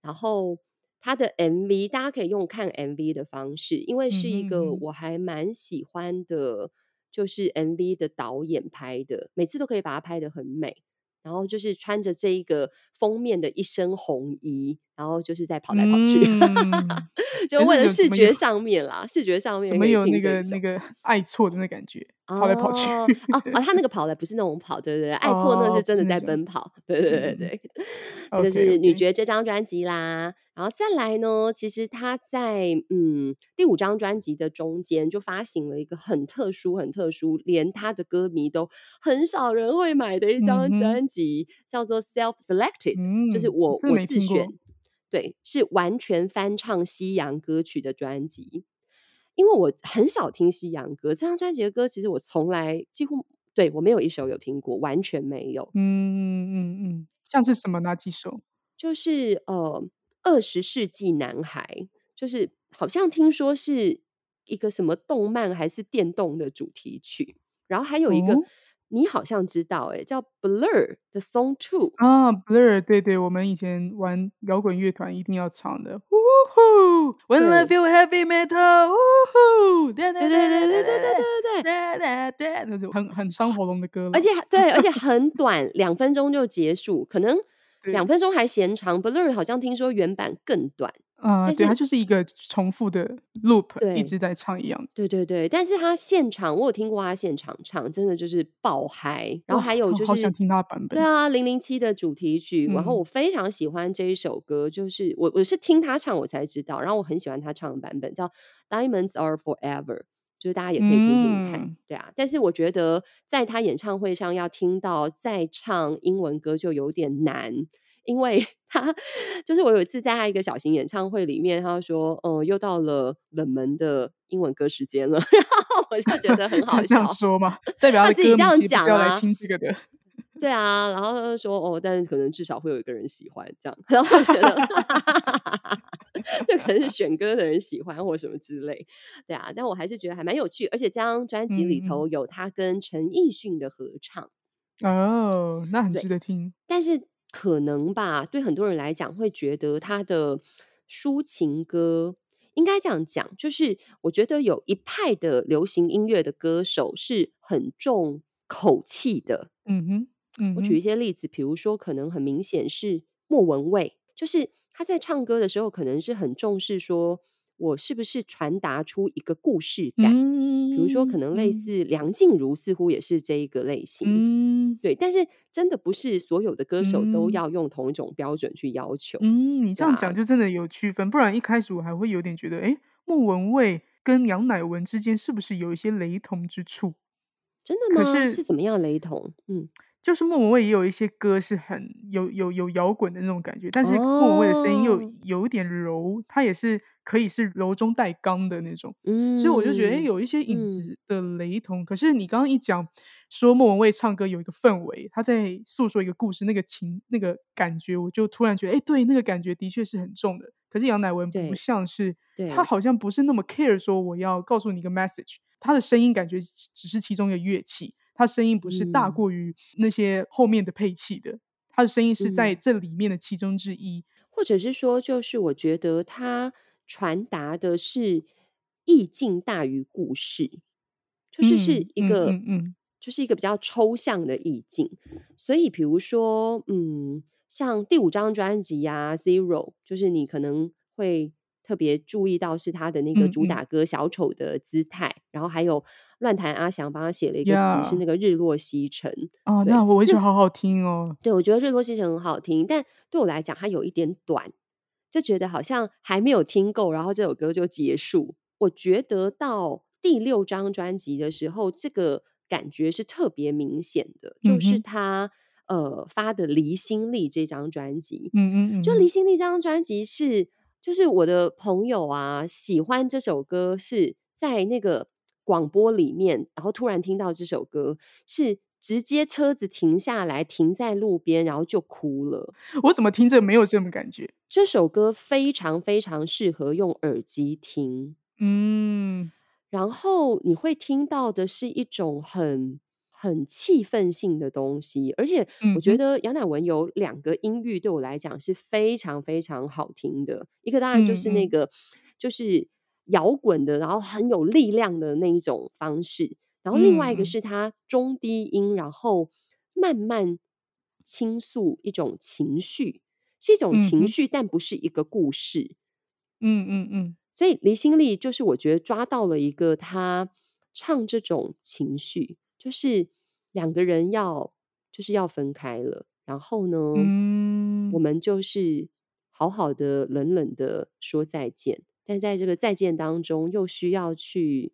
然后它的 MV 大家可以用看 MV 的方式，因为是一个我还蛮喜欢的，就是 MV 的导演拍的，每次都可以把它拍得很美。然后就是穿着这一个封面的一身红衣，然后就是在跑来跑去，嗯、就为了视觉上面啦，视觉上面怎么有那个那个爱错的那感觉，哦、跑来跑去啊啊！他那个跑来不是那种跑，对对对，爱错那是真的在奔跑，哦、对对对对，嗯、这个是女爵这张专辑啦。然后再来呢，其实他在嗯第五张专辑的中间就发行了一个很特殊、很特殊，连他的歌迷都很少人会买的一张专辑，嗯、叫做 Self Selected，、嗯、就是我我自选，对，是完全翻唱西洋歌曲的专辑。因为我很少听西洋歌，这张专辑的歌其实我从来几乎对我没有一首有听过，完全没有。嗯嗯嗯嗯，像是什么哪几首？就是呃。二十世纪男孩，就是好像听说是一个什么动漫还是电动的主题曲，然后还有一个、哦、你好像知道哎，叫 Blur 的 Song Two 啊，Blur 对对，我们以前玩摇滚乐团一定要唱的，呜呼，When I feel heavy metal，呜呼，对对对对对对对对。对对，那种很很伤喉咙的歌，而且。对，而且很短，两分钟就结束，可能。两分钟还嫌长，Blur 好像听说原版更短。啊、呃，对，它就是一个重复的 loop，一直在唱一样。对对对，但是他现场我有听过他现场唱，真的就是爆嗨。然后还有就是，好想听他版本。对啊，零零七的主题曲，嗯、然后我非常喜欢这一首歌，就是我我是听他唱我才知道，然后我很喜欢他唱的版本，叫 Diamonds Are Forever，就是大家也可以听听看。嗯、对啊，但是我觉得在他演唱会上要听到再唱英文歌就有点难。因为 他就是我有一次在他一个小型演唱会里面，他说：“嗯，又到了冷门的英文歌时间了。”然后我就觉得很 好笑。这样说吗？代表他自己这样讲啊？来听这个的。对啊，然后他就说：“哦，但是可能至少会有一个人喜欢这样。”然后我觉得，就可能是选歌的人喜欢或什么之类。对啊，但我还是觉得还蛮有趣，而且这张专辑里头有他跟陈奕迅的合唱。哦，那很值得听。但是。可能吧，对很多人来讲，会觉得他的抒情歌应该这样讲，就是我觉得有一派的流行音乐的歌手是很重口气的。嗯哼，嗯，我举一些例子，比如说，可能很明显是莫文蔚，就是他在唱歌的时候，可能是很重视说。我是不是传达出一个故事感？嗯、比如说，可能类似梁静茹，似乎也是这一个类型。嗯、对，但是真的不是所有的歌手都要用同一种标准去要求。嗯，你这样讲就真的有区分，不然一开始我还会有点觉得，哎，莫文蔚跟杨乃文之间是不是有一些雷同之处？真的吗？可是是怎么样雷同？嗯，就是莫文蔚也有一些歌是很有有有摇滚的那种感觉，但是莫文蔚的声音又有一点柔，她也是可以是柔中带刚的那种，嗯，所以我就觉得哎，有一些影子的雷同。嗯，可是你刚刚一讲说莫文蔚唱歌有一个氛围，他在诉说一个故事，那个情那个感觉，我就突然觉得哎，对，那个感觉的确是很重的。可是杨乃文不像是，他好像不是那么 care 说我要告诉你一个 message，他的声音感觉只是其中一个乐器。他声音不是大过于那些后面的配器的，他的声音是在这里面的其中之一，或者是说，就是我觉得他传达的是意境大于故事，就是是一个，嗯嗯，就是一个比较抽象的意境。所以，比如说，嗯，像第五张专辑呀，《Zero》，就是你可能会。特别注意到是他的那个主打歌小丑的姿态，嗯嗯，然后还有乱弹阿翔帮他写了一个词是那个日落西沉哦，那我也觉得好好听哦。对，我觉得日落西沉很好听，但对我来讲它有一点短，就觉得好像还没有听够，然后这首歌就结束。我觉得到第六张专辑的时候，这个感觉是特别明显的，嗯、就是他呃发的《离心力》这张专辑，嗯嗯嗯，就《离心力》这张专辑是。就是我的朋友啊，喜欢这首歌是在那个广播里面，然后突然听到这首歌，是直接车子停下来，停在路边，然后就哭了。我怎么听着没有这种感觉？这首歌非常非常适合用耳机听，嗯，然后你会听到的是一种很。很气氛性的东西，而且我觉得杨乃文有两个音域对我来讲是非常非常好听的。一个当然就是那个，就是摇滚的，然后很有力量的那一种方式。然后另外一个是他中低音，然后慢慢倾诉一种情绪，是一种情绪，但不是一个故事。嗯嗯嗯。所以离心力就是我觉得抓到了一个他唱这种情绪。就是两个人要就是要分开了，然后呢，嗯，我们就是好好的冷冷的说再见，但在这个再见当中，又需要去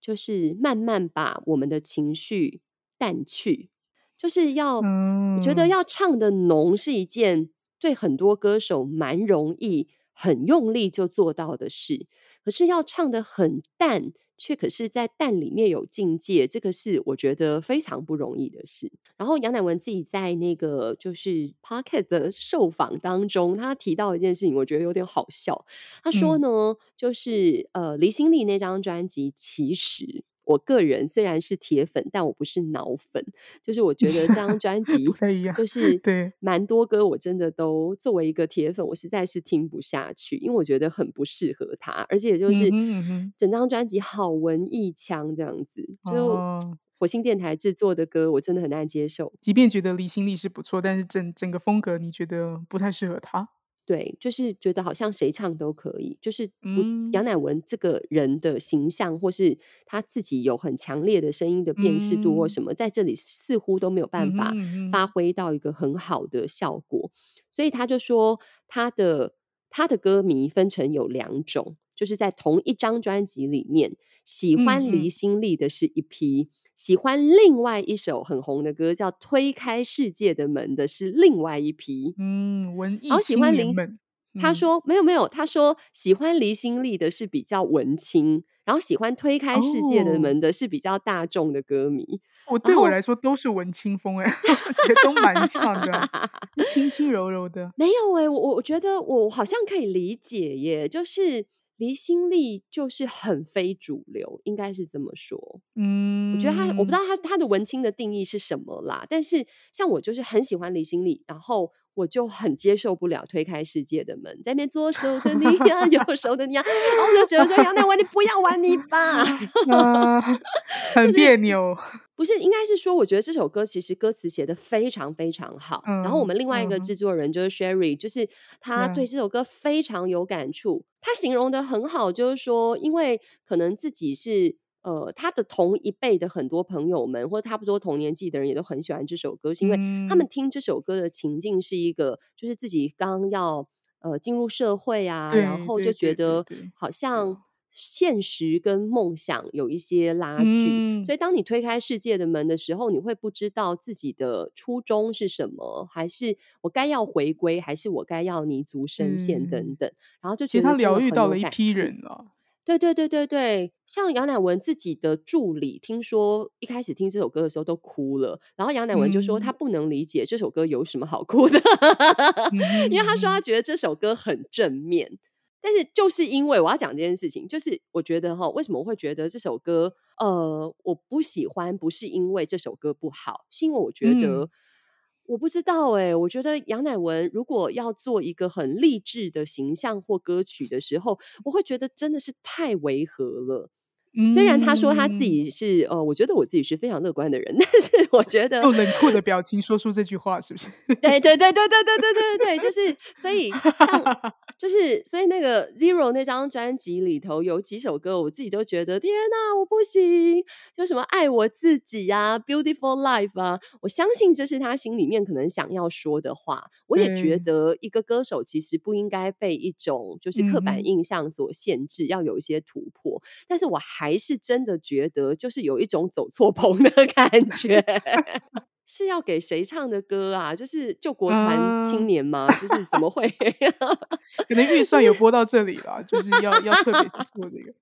就是慢慢把我们的情绪淡去，就是要，我觉得要唱的浓是一件对很多歌手蛮容易很用力就做到的事，可是要唱的很淡。却可是在蛋里面有境界，这个是我觉得非常不容易的事。然后杨乃文自己在那个就是 Pocket 的受访当中，他提到一件事情，我觉得有点好笑。他说呢，嗯、就是呃，离心力那张专辑其实。我个人虽然是铁粉，但我不是脑粉。就是我觉得这张专 辑就是对蛮多歌，我真的都作为一个铁粉，我实在是听不下去，因为我觉得很不适合他，而且就是整张专辑好文艺腔这样子，就火星电台制作的歌，我真的很难接受。即便觉得离心力是不错，但是整整个风格你觉得不太适合他。对，就是觉得好像谁唱都可以，就是不杨乃文这个人的形象，或是他自己有很强烈的声音的辨识度或什么，在这里似乎都没有办法发挥到一个很好的效果。所以他就说，他的他的歌迷分成有两种，就是在同一张专辑里面，喜欢离心力的是一批。喜欢另外一首很红的歌，叫《推开世界的门》的是另外一批，嗯，文艺青年们。他说、嗯、没有没有，他说喜欢离心力的是比较文青，然后喜欢推开世界的门的是比较大众的歌迷。我、哦、对我来说都是文青风哎，觉得都蛮像的，轻轻柔柔的。没有哎，我我觉得我好像可以理解耶，就是。离心力就是很非主流，应该是这么说。嗯，我觉得他，我不知道他他的文青的定义是什么啦。但是像我就是很喜欢离心力，然后我就很接受不了推开世界的门，在那边左手的你呀、啊，右手的你呀、啊，然后我就觉得说杨乃文，你不要玩泥巴，呃、很别扭。就是不是，应该是说，我觉得这首歌其实歌词写的非常非常好。嗯、然后我们另外一个制作人就是 Sherry，、嗯、就是他对这首歌非常有感触。嗯、他形容的很好，就是说，因为可能自己是呃他的同一辈的很多朋友们，或者差不多同年纪的人，也都很喜欢这首歌，是因为他们听这首歌的情境是一个，就是自己刚要呃进入社会啊，然后就觉得好像。现实跟梦想有一些拉锯，嗯、所以当你推开世界的门的时候，你会不知道自己的初衷是什么，还是我该要回归，还是我该要泥足深陷等等。嗯、然后就觉得，得其实他疗愈到了一批人了。对对对对对，像杨乃文自己的助理，听说一开始听这首歌的时候都哭了，然后杨乃文就说他不能理解这首歌有什么好哭的，嗯、因为他说他觉得这首歌很正面。但是就是因为我要讲这件事情，就是我觉得哈，为什么我会觉得这首歌呃我不喜欢，不是因为这首歌不好，是因为我觉得、嗯、我不知道哎、我觉得杨乃文如果要做一个很励志的形象或歌曲的时候，我会觉得真的是太违和了。虽然他说他自己是呃，我觉得我自己是非常乐观的人，但是我觉得用冷酷的表情说出这句话，是不是？对对对对对对对对对对，就是所以像 就是所以那个 Zero 那张专辑里头有几首歌，我自己都觉得天哪，我不行，就什么爱我自己呀、啊、Beautiful Life 啊，我相信这是他心里面可能想要说的话。我也觉得一个歌手其实不应该被一种就是刻板印象所限制，嗯、要有一些突破。但是我还。还是真的觉得，就是有一种走错棚的感觉。是要给谁唱的歌啊？就是救国团青年吗？Uh, 就是怎么会？可能预算有播到这里了，就是要要特别做这个，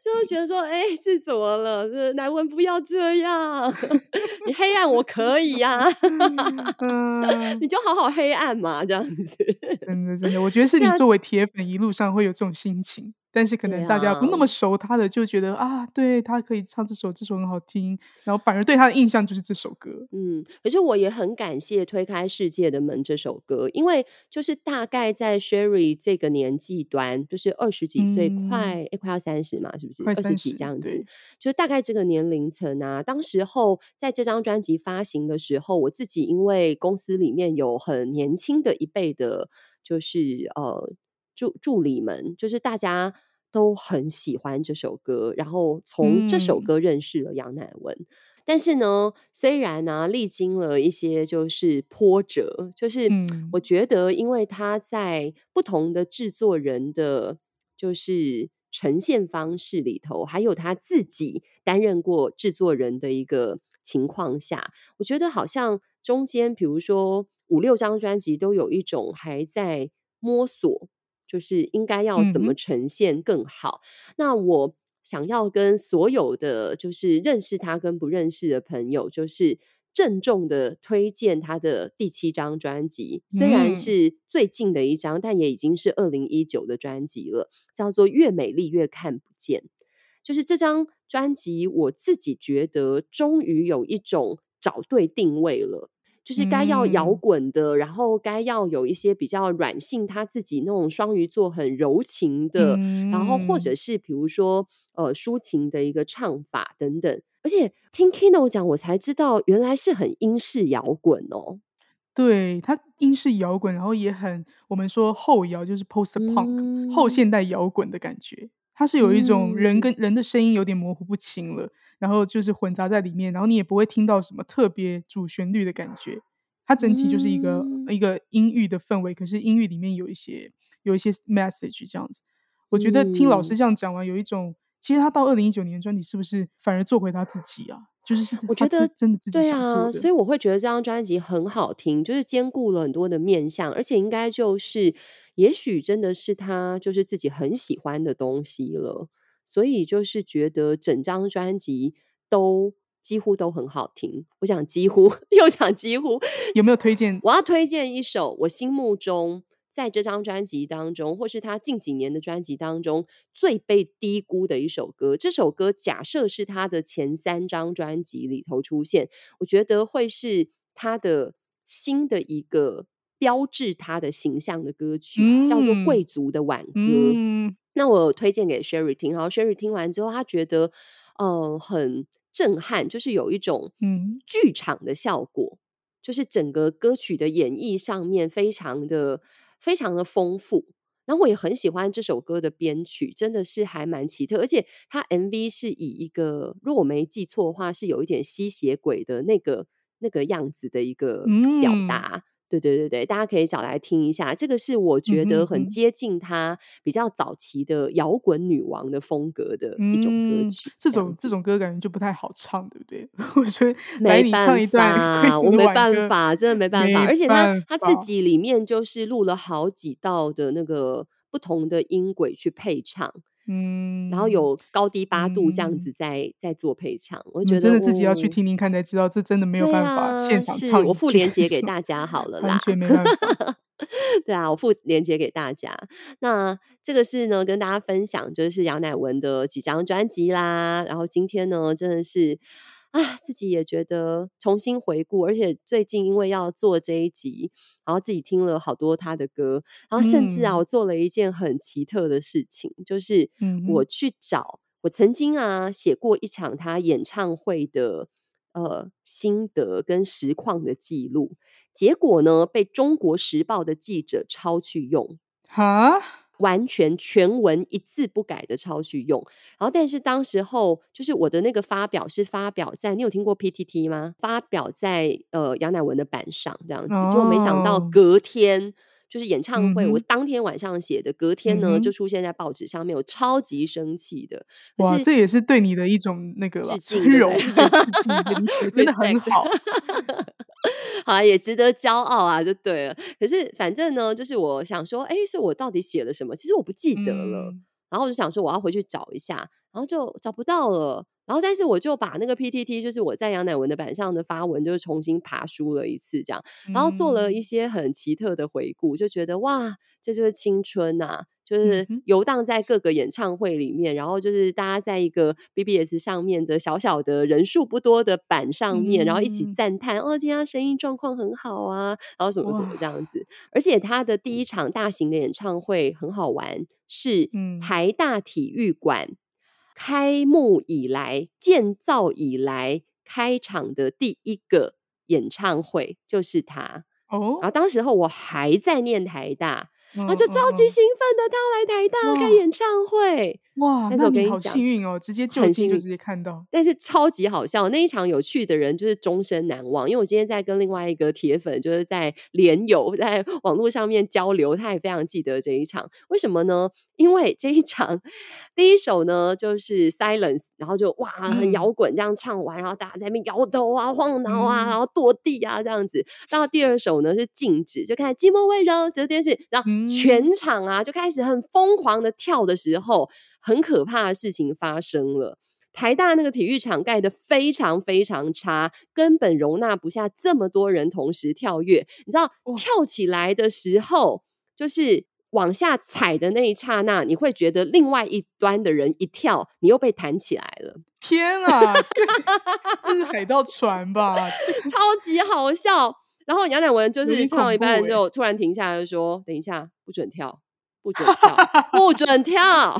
就是觉得说，哎、欸，是怎么了？是南文不要这样，你黑暗我可以呀、啊，uh, 你就好好黑暗嘛，这样子。真的真的，我觉得是你作为铁粉，一路上会有这种心情。但是可能大家不那么熟他的，就觉得啊，啊，对他可以唱这首，这首很好听，然后反而对他的印象就是这首歌。嗯，可是我也很感谢《推开世界的门》这首歌，因为就是大概在 Sherry 这个年纪端，就是二十几岁，嗯、快快要三十嘛，是不是？二十几这样子，就是大概这个年龄层啊。当时候在这张专辑发行的时候，我自己因为公司里面有很年轻的一辈的，就是呃。助助理们就是大家都很喜欢这首歌，然后从这首歌认识了杨乃文。嗯、但是呢，虽然呢、啊、历经了一些就是波折，就是我觉得，因为他在不同的制作人的，就是呈现方式里头，还有他自己担任过制作人的一个情况下，我觉得好像中间，比如说五六张专辑，都有一种还在摸索。就是应该要怎么呈现更好？嗯、那我想要跟所有的就是认识他跟不认识的朋友，就是郑重的推荐他的第七张专辑，虽然是最近的一张，嗯、但也已经是二零一九的专辑了，叫做《越美丽越看不见》。就是这张专辑，我自己觉得终于有一种找对定位了。就是该要摇滚的，嗯、然后该要有一些比较软性，他自己那种双鱼座很柔情的，嗯、然后或者是比如说呃抒情的一个唱法等等。而且听 Kino 讲，我才知道原来是很英式摇滚哦。对，他英式摇滚，然后也很我们说后摇，就是 post punk、嗯、后现代摇滚的感觉。它是有一种人跟人的声音有点模糊不清了。然后就是混杂在里面，然后你也不会听到什么特别主旋律的感觉，它整体就是一个、嗯、一个音域的氛围，可是音域里面有一些有一些 message 这样子。我觉得听老师这样讲完，有一种、嗯、其实他到二零一九年专辑是不是反而做回他自己啊？就是是我觉得真的自己想做的。对啊，所以我会觉得这张专辑很好听，就是兼顾了很多的面向，而且应该就是也许真的是他就是自己很喜欢的东西了。所以就是觉得整张专辑都几乎都很好听。我想几乎 又想几乎，有没有推荐？我要推荐一首我心目中在这张专辑当中，或是他近几年的专辑当中最被低估的一首歌。这首歌假设是他的前三张专辑里头出现，我觉得会是他的新的一个标志他的形象的歌曲，嗯、叫做《贵族的挽歌》。嗯那我推荐给 Sherry 听，然后 Sherry 听完之后，他觉得，呃，很震撼，就是有一种嗯剧场的效果，嗯、就是整个歌曲的演绎上面非常的非常的丰富。然后我也很喜欢这首歌的编曲，真的是还蛮奇特，而且它 MV 是以一个，如果我没记错的话，是有一点吸血鬼的那个那个样子的一个表达。嗯对对对对，大家可以找来听一下。这个是我觉得很接近他比较早期的摇滚女王的风格的一种歌曲。这种这种歌感觉就不太好唱，对不对？我觉得没办法，我没办法，真的没办法。而且他他自己里面就是录了好几道的那个不同的音轨去配唱。嗯，然后有高低八度这样子在、嗯、在做配唱，我觉得、嗯、真的自己要去听听看才知道，这真的没有办法现场唱、啊。我附连结给大家好了啦，完全没办法。对啊，我附连结给大家。那这个是呢，跟大家分享就是杨乃文的几张专辑啦。然后今天呢，真的是。啊，自己也觉得重新回顾，而且最近因为要做这一集，然后自己听了好多他的歌，然后甚至啊，我做了一件很奇特的事情，嗯、就是我去找我曾经啊写过一场他演唱会的呃心得跟实况的记录，结果呢被中国时报的记者抄去用，哈。完全全文一字不改的抄去用，然后但是当时候就是我的那个发表是发表在，你有听过 PTT 吗？发表在呃杨乃文的版上这样子，结果、哦、没想到隔天就是演唱会，嗯、我当天晚上写的，隔天呢、嗯、就出现在报纸上面，我超级生气的。哇，这也是对你的一种那个尊荣，真的很好。好，也值得骄傲啊，就对了。可是反正呢，就是我想说，哎，是我到底写了什么？其实我不记得了。嗯、然后我就想说，我要回去找一下，然后就找不到了。然后，但是我就把那个 PTT，就是我在杨乃文的版上的发文，就是重新爬书了一次，这样，然后做了一些很奇特的回顾，就觉得哇，这就是青春呐、啊！就是游荡在各个演唱会里面，然后就是大家在一个 BBS 上面的小小的人数不多的板上面，然后一起赞叹哦，今天声音状况很好啊，然后什么什么这样子。而且他的第一场大型的演唱会很好玩，是台大体育馆开幕以来建造以来开场的第一个演唱会，就是他哦。然后当时候我还在念台大。然后就超级兴奋的，他要来台大开演唱会，哇！但是我跟你讲，好幸运哦，直接就近就直接看到。但是超级好笑，那一场有趣的人就是终身难忘。因为我今天在跟另外一个铁粉，就是在连友，在网络上面交流，他也非常记得这一场。为什么呢？因为这一场第一首呢就是 Silence，然后就哇很摇滚这样唱完，嗯、然后大家在那边摇头啊、晃脑啊，嗯、然后跺地啊这样子。到第二首呢是静止，就看寂寞温柔这电视，然后全场啊就开始很疯狂的跳的时候，很可怕的事情发生了。台大那个体育场盖的非常非常差，根本容纳不下这么多人同时跳跃。你知道跳起来的时候就是。往下踩的那一刹那，你会觉得另外一端的人一跳，你又被弹起来了。天啊，这是，这是海盗船吧？超级好笑。然后杨乃文就是唱到一半就突然停下来，就说：“等一下，不准跳。”不准跳，不准跳，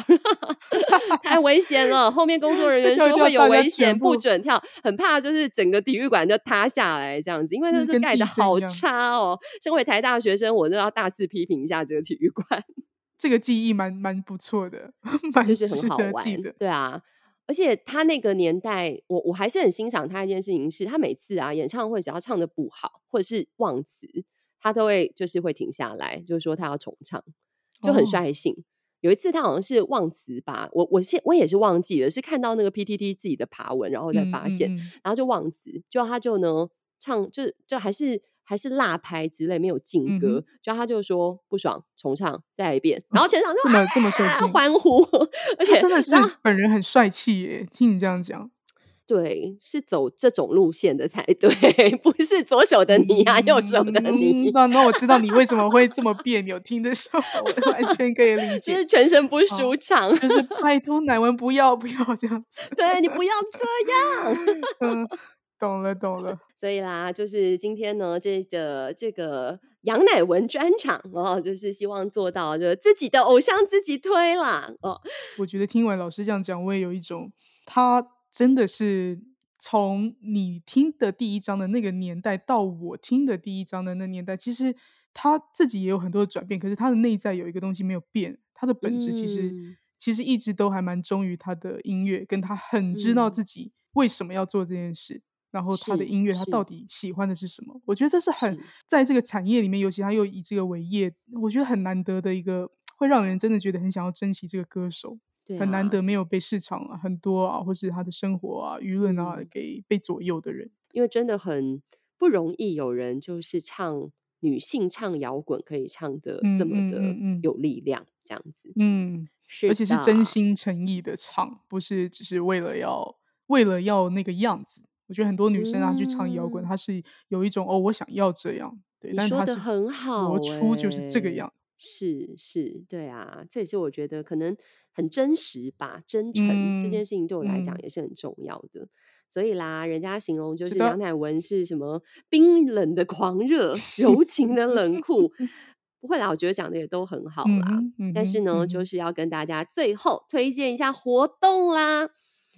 太危险了！后面工作人员说会有危险，不准跳，很怕就是整个体育馆就塌下来这样子，因为那是盖的好差哦。身为台大学生，我都要大肆批评一下这个体育馆。这个记忆蛮蛮不错的，蛮就是很好玩。对啊，而且他那个年代，我我还是很欣赏他一件事情是，他每次啊演唱会只要唱的不好或者是忘词，他都会就是会停下来，就是说他要重唱。就很率性。Oh. 有一次他好像是忘词吧，我我现我也是忘记了，是看到那个 PTT 自己的爬文，然后再发现，嗯嗯、然后就忘词，就他就呢唱，就就还是还是辣拍之类，没有劲歌，嗯、就他就说不爽，重唱再来一遍，然后全场就、哦、这么这么帅气欢呼，而且真的是本人很帅气耶，听你这样讲。对，是走这种路线的才对，不是左手的你呀、啊，嗯、右手的你。那那我知道你为什么会这么别扭，听的时候我完全可以理解，就是全身不舒畅。就是拜托乃文不要不要这样子，对你不要这样。嗯，懂了懂了。所以啦，就是今天呢，这个这个杨乃文专场哦，就是希望做到，就是自己的偶像自己推啦。哦，我觉得听完老师这样讲，我也有一种他。真的是从你听的第一章的那个年代到我听的第一章的那年代，其实他自己也有很多的转变，可是他的内在有一个东西没有变，他的本质其实、嗯、其实一直都还蛮忠于他的音乐，跟他很知道自己为什么要做这件事。然后他的音乐他到底喜欢的是什么？我觉得这是很在这个产业里面，尤其他又以这个为业，我觉得很难得的一个，会让人真的觉得很想要珍惜这个歌手。对啊，很难得没有被市场啊很多啊，或是他的生活啊、舆论啊给被左右的人，因为真的很不容易，有人就是唱女性唱摇滚可以唱的这么的有力量，这样子，嗯，是，而且是真心诚意的唱，不是只是为了要为了要那个样子。我觉得很多女生啊去唱摇滚，她是有一种哦，我想要这样，对，你说的很好，活出就是这个样，是是，对啊，这也是我觉得可能很真实吧，真诚、嗯、这件事情对我来讲也是很重要的。嗯、所以啦，人家形容就是杨乃文是什么冰冷的狂热，柔情的冷酷，不会啦，我觉得讲的也都很好啦。嗯、但是呢、嗯，就是要跟大家最后推荐一下活动啦。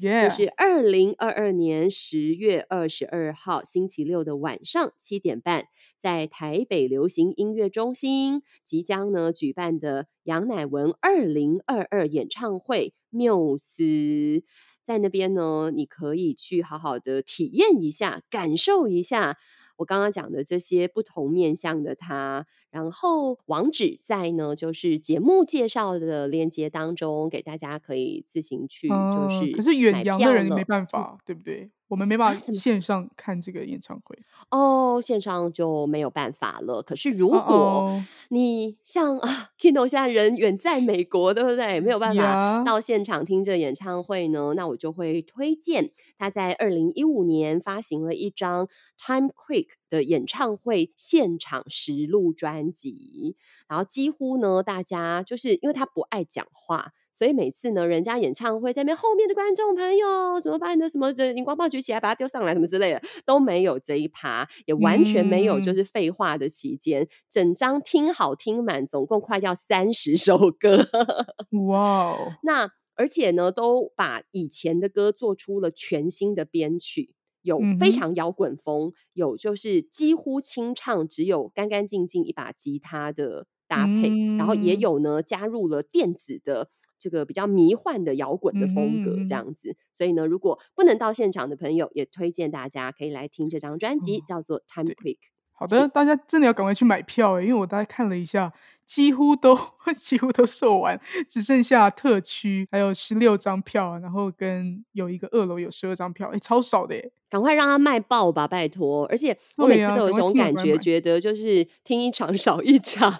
就是二零二二年十月二十二号星期六的晚上七点半，在台北流行音乐中心即将呢举办的杨乃文二零二二演唱会缪斯，在那边呢，你可以去好好的体验一下，感受一下。我刚刚讲的这些不同面向的他，然后网址在呢，就是节目介绍的链接当中，给大家可以自行去，就是、呃、可是远洋的人没办法，嗯、对不对？我们没办法线上看这个演唱会哦，线上就没有办法了。可是如果你像啊，Kino 现在人远在美国，对不对？没有办法到现场听这个演唱会呢，那我就会推荐他在二零一五年发行了一张 Time Quick 的演唱会现场实录专辑，然后几乎呢，大家就是因为他不爱讲话。所以每次呢，人家演唱会在那边后面的观众朋友怎么把你的？什么荧光棒举起来，把它丢上来，什么之类的都没有这一趴，也完全没有就是废话的期间，嗯、整张听好听满，总共快要三十首歌，哇哦！那而且呢，都把以前的歌做出了全新的编曲，有非常摇滚风，有就是几乎清唱，只有干干净净一把吉他的搭配，嗯、然后也有呢加入了电子的。这个比较迷幻的摇滚的风格，这样子、嗯，所以呢，如果不能到现场的朋友，也推荐大家可以来听这张专辑，哦、叫做《Time Quick》。好的，大家真的要赶快去买票，因为我大概看了一下，几乎都 几乎都售完，只剩下特区还有十六张票，然后跟有一个二楼有十二张票，哎，超少的耶！赶快让他卖爆吧，拜托！而且我每次都有一种感觉，觉得就是听一场 少一场，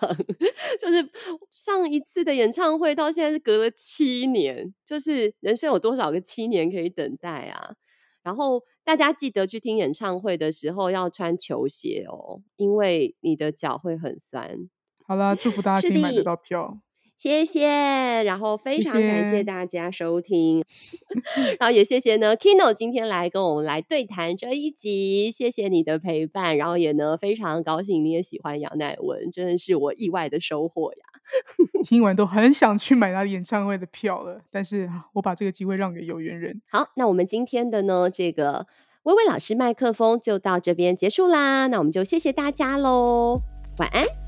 就是上一次的演唱会到现在是隔了七年，就是人生有多少个七年可以等待啊？然后大家记得去听演唱会的时候要穿球鞋哦，因为你的脚会很酸。好了，祝福大家可以买得到票。谢谢，然后非常感谢大家收听，谢 谢然后也谢谢呢，Kino 今天来跟我们来对谈这一集，谢谢你的陪伴，然后也呢非常高兴你也喜欢杨乃文，真的是我意外的收获呀。听完都很想去买他演唱会的票了，但是我把这个机会让给有缘人。好，那我们今天的呢这个薇薇老师麦克风就到这边结束啦，那我们就谢谢大家喽，晚安。